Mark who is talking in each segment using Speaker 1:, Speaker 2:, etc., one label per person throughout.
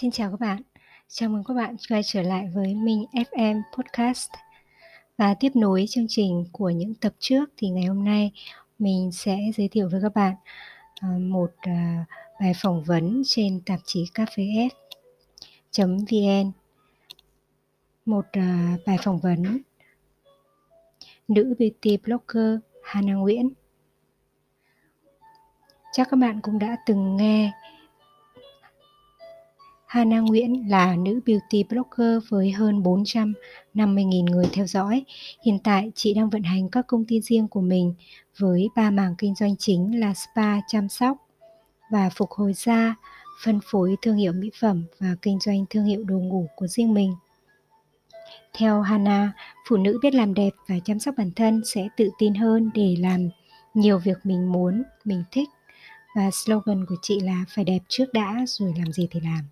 Speaker 1: Xin chào các bạn, chào mừng các bạn quay trở lại với Minh FM Podcast. Và tiếp nối chương trình của những tập trước thì ngày hôm nay mình sẽ giới thiệu với các bạn ờ, một ờ, bài phỏng vấn trên tạp chí cafef.vn Một ờ, bài phỏng vấn. Nữ beauty blogger Hana Nguyễn. Chắc các bạn cũng đã từng nghe Hana Nguyễn là nữ beauty blogger với hơn 450.000 người theo dõi. Hiện tại chị đang vận hành các công ty riêng của mình với ba mảng kinh doanh chính là spa chăm sóc và phục hồi da, phân phối thương hiệu mỹ phẩm và kinh doanh thương hiệu đồ ngủ của riêng mình. Theo Hana, phụ nữ biết làm đẹp và chăm sóc bản thân sẽ tự tin hơn để làm nhiều việc mình muốn, mình thích. Và slogan của chị là phải đẹp trước đã rồi làm gì thì làm.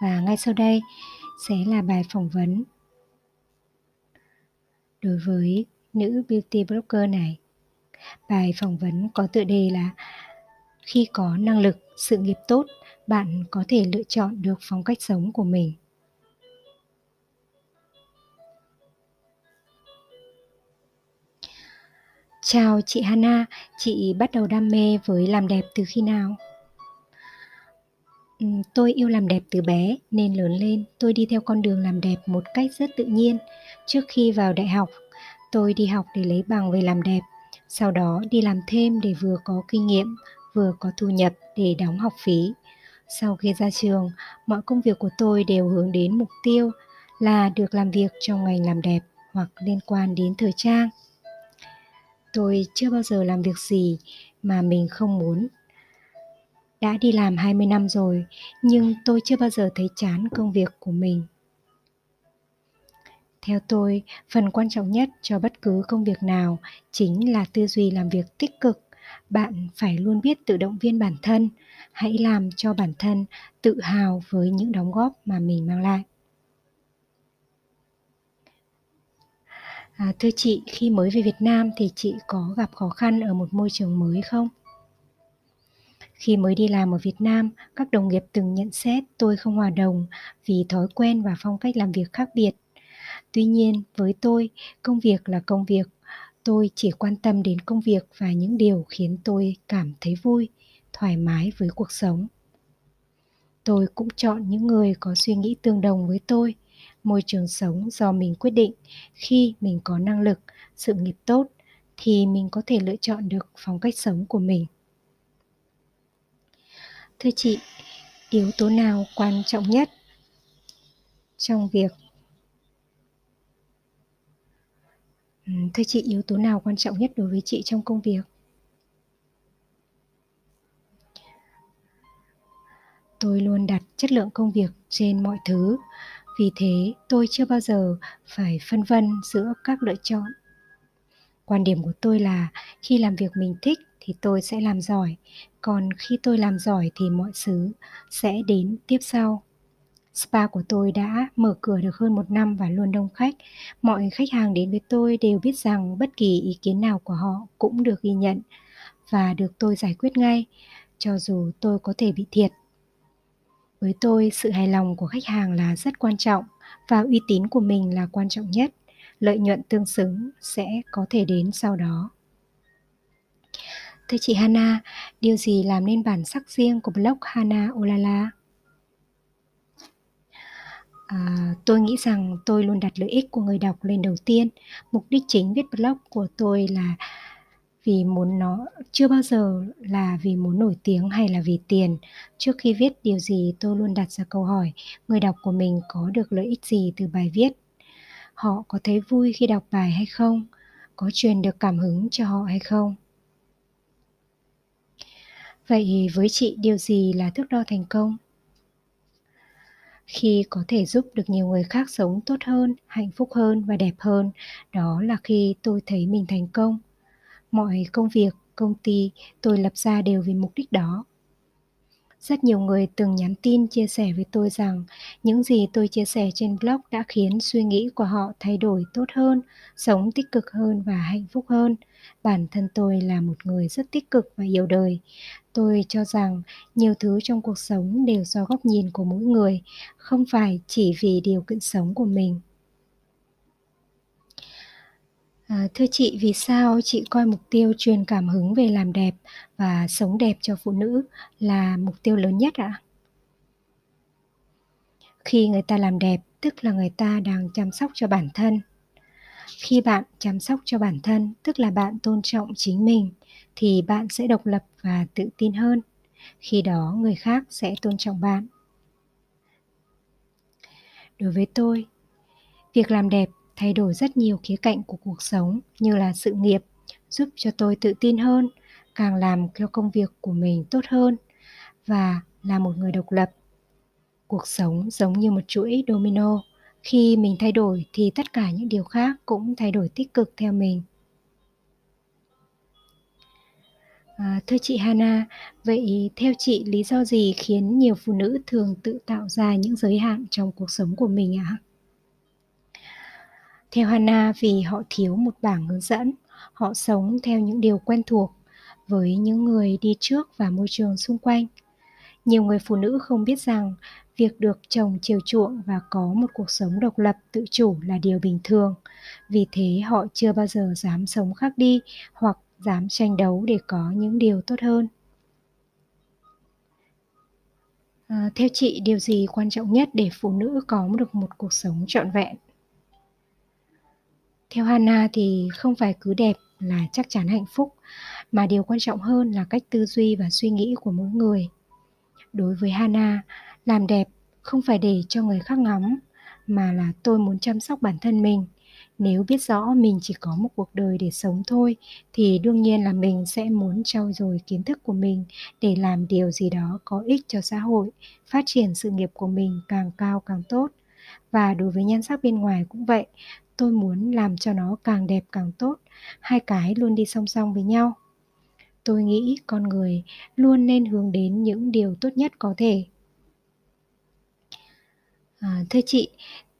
Speaker 1: Và ngay sau đây sẽ là bài phỏng vấn đối với nữ beauty blogger này. Bài phỏng vấn có tựa đề là Khi có năng lực, sự nghiệp tốt, bạn có thể lựa chọn được phong cách sống của mình. Chào chị Hana, chị bắt đầu đam mê với làm đẹp từ khi nào? Ừ, tôi yêu làm đẹp từ bé, nên lớn lên, tôi đi theo con đường làm đẹp một cách rất tự nhiên. Trước khi vào đại học, tôi đi học để lấy bằng về làm đẹp, sau đó đi làm thêm để vừa có kinh nghiệm, vừa có thu nhập để đóng học phí. Sau khi ra trường, mọi công việc của tôi đều hướng đến mục tiêu là được làm việc trong ngành làm đẹp hoặc liên quan đến thời trang. Tôi chưa bao giờ làm việc gì mà mình không muốn đã đi làm 20 năm rồi, nhưng tôi chưa bao giờ thấy chán công việc của mình. Theo tôi, phần quan trọng nhất cho bất cứ công việc nào chính là tư duy làm việc tích cực. Bạn phải luôn biết tự động viên bản thân, hãy làm cho bản thân tự hào với những đóng góp mà mình mang lại. À, thưa chị, khi mới về Việt Nam thì chị có gặp khó khăn ở một môi trường mới không? Khi mới đi làm ở Việt Nam, các đồng nghiệp từng nhận xét tôi không hòa đồng vì thói quen và phong cách làm việc khác biệt. Tuy nhiên, với tôi, công việc là công việc. Tôi chỉ quan tâm đến công việc và những điều khiến tôi cảm thấy vui, thoải mái với cuộc sống. Tôi cũng chọn những người có suy nghĩ tương đồng với tôi, môi trường sống do mình quyết định. Khi mình có năng lực, sự nghiệp tốt thì mình có thể lựa chọn được phong cách sống của mình. Thưa chị, yếu tố nào quan trọng nhất trong việc ừ, Thưa chị, yếu tố nào quan trọng nhất đối với chị trong công việc? Tôi luôn đặt chất lượng công việc trên mọi thứ, vì thế tôi chưa bao giờ phải phân vân giữa các lựa chọn. Quan điểm của tôi là khi làm việc mình thích thì tôi sẽ làm giỏi. Còn khi tôi làm giỏi thì mọi thứ sẽ đến tiếp sau. Spa của tôi đã mở cửa được hơn một năm và luôn đông khách. Mọi khách hàng đến với tôi đều biết rằng bất kỳ ý kiến nào của họ cũng được ghi nhận và được tôi giải quyết ngay, cho dù tôi có thể bị thiệt. Với tôi, sự hài lòng của khách hàng là rất quan trọng và uy tín của mình là quan trọng nhất. Lợi nhuận tương xứng sẽ có thể đến sau đó. Thưa chị Hana, điều gì làm nên bản sắc riêng của blog Hana Olala? À, tôi nghĩ rằng tôi luôn đặt lợi ích của người đọc lên đầu tiên. Mục đích chính viết blog của tôi là vì muốn nó chưa bao giờ là vì muốn nổi tiếng hay là vì tiền. Trước khi viết điều gì tôi luôn đặt ra câu hỏi người đọc của mình có được lợi ích gì từ bài viết. Họ có thấy vui khi đọc bài hay không? Có truyền được cảm hứng cho họ hay không? Vậy với chị điều gì là thước đo thành công? Khi có thể giúp được nhiều người khác sống tốt hơn, hạnh phúc hơn và đẹp hơn, đó là khi tôi thấy mình thành công. Mọi công việc, công ty tôi lập ra đều vì mục đích đó. Rất nhiều người từng nhắn tin chia sẻ với tôi rằng những gì tôi chia sẻ trên blog đã khiến suy nghĩ của họ thay đổi tốt hơn, sống tích cực hơn và hạnh phúc hơn. Bản thân tôi là một người rất tích cực và yêu đời. Tôi cho rằng nhiều thứ trong cuộc sống đều do góc nhìn của mỗi người, không phải chỉ vì điều kiện sống của mình. À, thưa chị, vì sao chị coi mục tiêu truyền cảm hứng về làm đẹp và sống đẹp cho phụ nữ là mục tiêu lớn nhất ạ? Khi người ta làm đẹp, tức là người ta đang chăm sóc cho bản thân. Khi bạn chăm sóc cho bản thân, tức là bạn tôn trọng chính mình, thì bạn sẽ độc lập và tự tin hơn. Khi đó người khác sẽ tôn trọng bạn. Đối với tôi, việc làm đẹp thay đổi rất nhiều khía cạnh của cuộc sống như là sự nghiệp, giúp cho tôi tự tin hơn, càng làm cho công việc của mình tốt hơn và là một người độc lập. Cuộc sống giống như một chuỗi domino, khi mình thay đổi thì tất cả những điều khác cũng thay đổi tích cực theo mình. À, thưa chị Hana, vậy theo chị lý do gì khiến nhiều phụ nữ thường tự tạo ra những giới hạn trong cuộc sống của mình ạ? À? Theo Hana vì họ thiếu một bảng hướng dẫn, họ sống theo những điều quen thuộc với những người đi trước và môi trường xung quanh. Nhiều người phụ nữ không biết rằng việc được chồng chiều chuộng và có một cuộc sống độc lập tự chủ là điều bình thường. Vì thế họ chưa bao giờ dám sống khác đi hoặc dám tranh đấu để có những điều tốt hơn. À, theo chị, điều gì quan trọng nhất để phụ nữ có được một cuộc sống trọn vẹn? Theo Hana thì không phải cứ đẹp là chắc chắn hạnh phúc, mà điều quan trọng hơn là cách tư duy và suy nghĩ của mỗi người. Đối với Hana, làm đẹp không phải để cho người khác ngắm, mà là tôi muốn chăm sóc bản thân mình. Nếu biết rõ mình chỉ có một cuộc đời để sống thôi thì đương nhiên là mình sẽ muốn trau dồi kiến thức của mình để làm điều gì đó có ích cho xã hội, phát triển sự nghiệp của mình càng cao càng tốt. Và đối với nhan sắc bên ngoài cũng vậy, tôi muốn làm cho nó càng đẹp càng tốt. Hai cái luôn đi song song với nhau. Tôi nghĩ con người luôn nên hướng đến những điều tốt nhất có thể. À, thưa chị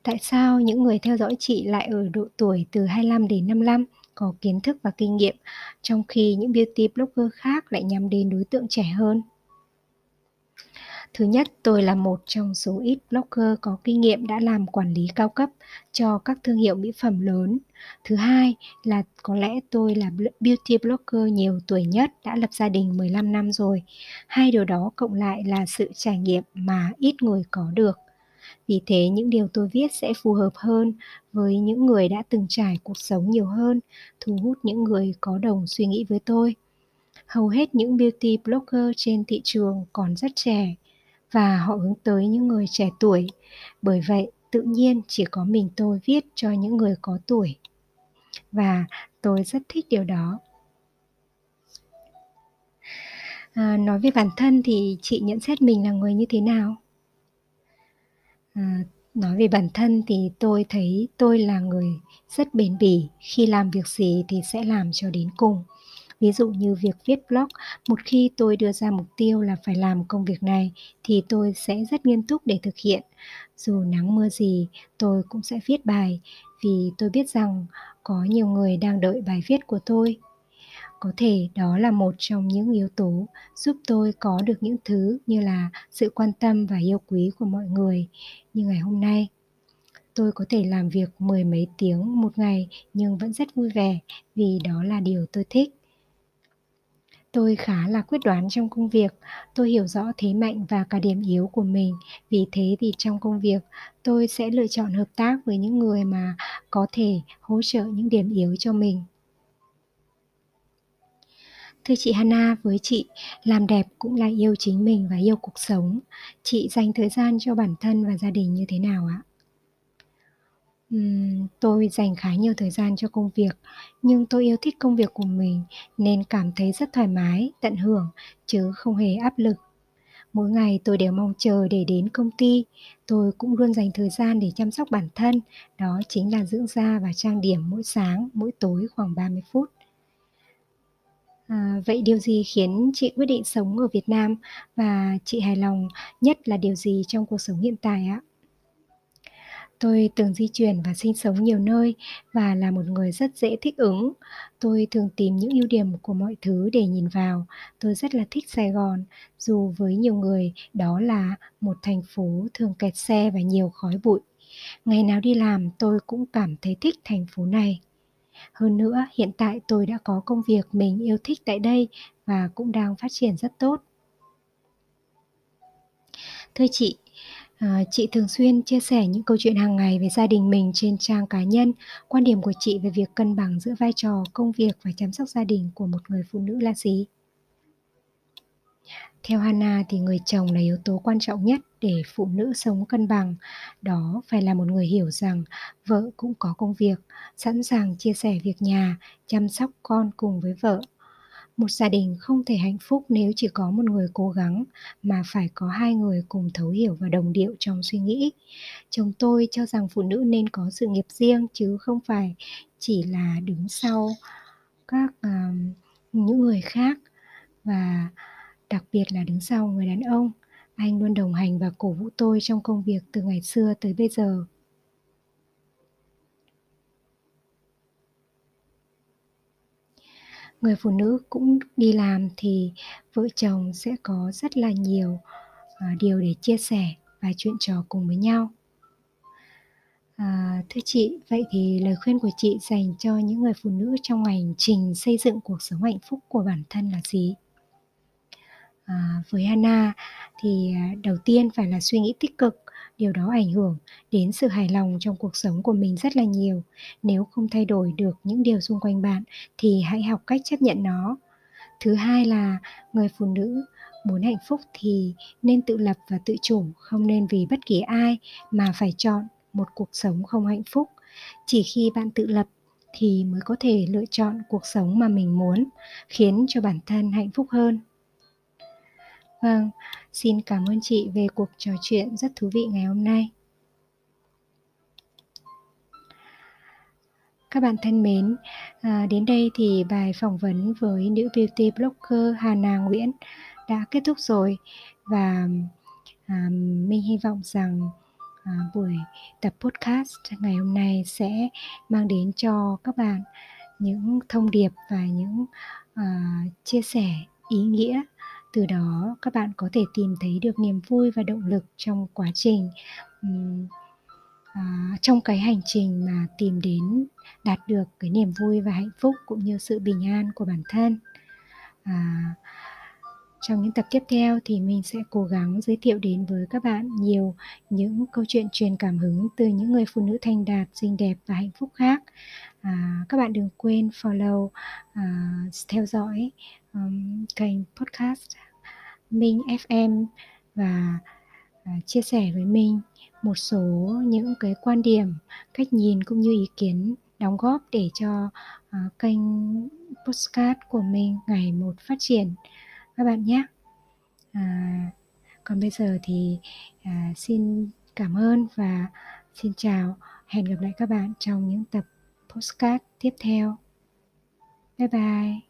Speaker 1: tại sao những người theo dõi chị lại ở độ tuổi từ 25 đến 55 có kiến thức và kinh nghiệm trong khi những beauty blogger khác lại nhắm đến đối tượng trẻ hơn? Thứ nhất, tôi là một trong số ít blogger có kinh nghiệm đã làm quản lý cao cấp cho các thương hiệu mỹ phẩm lớn. Thứ hai là có lẽ tôi là beauty blogger nhiều tuổi nhất, đã lập gia đình 15 năm rồi. Hai điều đó cộng lại là sự trải nghiệm mà ít người có được. Vì thế những điều tôi viết sẽ phù hợp hơn với những người đã từng trải cuộc sống nhiều hơn, thu hút những người có đồng suy nghĩ với tôi. Hầu hết những beauty blogger trên thị trường còn rất trẻ, và họ hướng tới những người trẻ tuổi. Bởi vậy, tự nhiên chỉ có mình tôi viết cho những người có tuổi. Và tôi rất thích điều đó. À, nói về bản thân thì chị nhận xét mình là người như thế nào? À, nói về bản thân thì tôi thấy tôi là người rất bền bỉ khi làm việc gì thì sẽ làm cho đến cùng Ví dụ như việc viết blog, một khi tôi đưa ra mục tiêu là phải làm công việc này thì tôi sẽ rất nghiêm túc để thực hiện. Dù nắng mưa gì, tôi cũng sẽ viết bài vì tôi biết rằng có nhiều người đang đợi bài viết của tôi. Có thể đó là một trong những yếu tố giúp tôi có được những thứ như là sự quan tâm và yêu quý của mọi người như ngày hôm nay tôi có thể làm việc mười mấy tiếng một ngày nhưng vẫn rất vui vẻ vì đó là điều tôi thích Tôi khá là quyết đoán trong công việc, tôi hiểu rõ thế mạnh và cả điểm yếu của mình. Vì thế thì trong công việc, tôi sẽ lựa chọn hợp tác với những người mà có thể hỗ trợ những điểm yếu cho mình. Thưa chị Hana, với chị, làm đẹp cũng là yêu chính mình và yêu cuộc sống. Chị dành thời gian cho bản thân và gia đình như thế nào ạ? Tôi dành khá nhiều thời gian cho công việc, nhưng tôi yêu thích công việc của mình nên cảm thấy rất thoải mái, tận hưởng chứ không hề áp lực. Mỗi ngày tôi đều mong chờ để đến công ty, tôi cũng luôn dành thời gian để chăm sóc bản thân, đó chính là dưỡng da và trang điểm mỗi sáng, mỗi tối khoảng 30 phút. À, vậy điều gì khiến chị quyết định sống ở Việt Nam và chị hài lòng nhất là điều gì trong cuộc sống hiện tại ạ? Tôi từng di chuyển và sinh sống nhiều nơi và là một người rất dễ thích ứng. Tôi thường tìm những ưu điểm của mọi thứ để nhìn vào. Tôi rất là thích Sài Gòn, dù với nhiều người đó là một thành phố thường kẹt xe và nhiều khói bụi. Ngày nào đi làm tôi cũng cảm thấy thích thành phố này. Hơn nữa, hiện tại tôi đã có công việc mình yêu thích tại đây và cũng đang phát triển rất tốt. Thưa chị, À, chị thường xuyên chia sẻ những câu chuyện hàng ngày về gia đình mình trên trang cá nhân. Quan điểm của chị về việc cân bằng giữa vai trò công việc và chăm sóc gia đình của một người phụ nữ là gì? Theo Hana thì người chồng là yếu tố quan trọng nhất để phụ nữ sống cân bằng. Đó phải là một người hiểu rằng vợ cũng có công việc, sẵn sàng chia sẻ việc nhà, chăm sóc con cùng với vợ một gia đình không thể hạnh phúc nếu chỉ có một người cố gắng mà phải có hai người cùng thấu hiểu và đồng điệu trong suy nghĩ. Chồng tôi cho rằng phụ nữ nên có sự nghiệp riêng chứ không phải chỉ là đứng sau các uh, những người khác. Và đặc biệt là đứng sau người đàn ông. Anh luôn đồng hành và cổ vũ tôi trong công việc từ ngày xưa tới bây giờ. Người phụ nữ cũng đi làm thì vợ chồng sẽ có rất là nhiều uh, điều để chia sẻ và chuyện trò cùng với nhau À, thưa chị, vậy thì lời khuyên của chị dành cho những người phụ nữ trong hành trình xây dựng cuộc sống hạnh phúc của bản thân là gì? À, với Anna thì à, đầu tiên phải là suy nghĩ tích cực điều đó ảnh hưởng đến sự hài lòng trong cuộc sống của mình rất là nhiều. Nếu không thay đổi được những điều xung quanh bạn thì hãy học cách chấp nhận nó. Thứ hai là người phụ nữ muốn hạnh phúc thì nên tự lập và tự chủ không nên vì bất kỳ ai mà phải chọn một cuộc sống không hạnh phúc. Chỉ khi bạn tự lập thì mới có thể lựa chọn cuộc sống mà mình muốn khiến cho bản thân hạnh phúc hơn. Vâng, xin cảm ơn chị về cuộc trò chuyện rất thú vị ngày hôm nay. Các bạn thân mến, à, đến đây thì bài phỏng vấn với nữ beauty blogger Hà Nguyễn đã kết thúc rồi và à, mình hy vọng rằng à, buổi tập podcast ngày hôm nay sẽ mang đến cho các bạn những thông điệp và những à, chia sẻ ý nghĩa từ đó các bạn có thể tìm thấy được niềm vui và động lực trong quá trình um, à, trong cái hành trình mà tìm đến đạt được cái niềm vui và hạnh phúc cũng như sự bình an của bản thân. À, trong những tập tiếp theo thì mình sẽ cố gắng giới thiệu đến với các bạn nhiều những câu chuyện truyền cảm hứng từ những người phụ nữ thành đạt xinh đẹp và hạnh phúc khác. À, các bạn đừng quên follow à, theo dõi um, kênh podcast Minh FM và à, chia sẻ với mình một số những cái quan điểm, cách nhìn cũng như ý kiến đóng góp để cho uh, kênh postcard của mình ngày một phát triển các bạn nhé. À, còn bây giờ thì à, xin cảm ơn và xin chào. Hẹn gặp lại các bạn trong những tập postcard tiếp theo. Bye bye.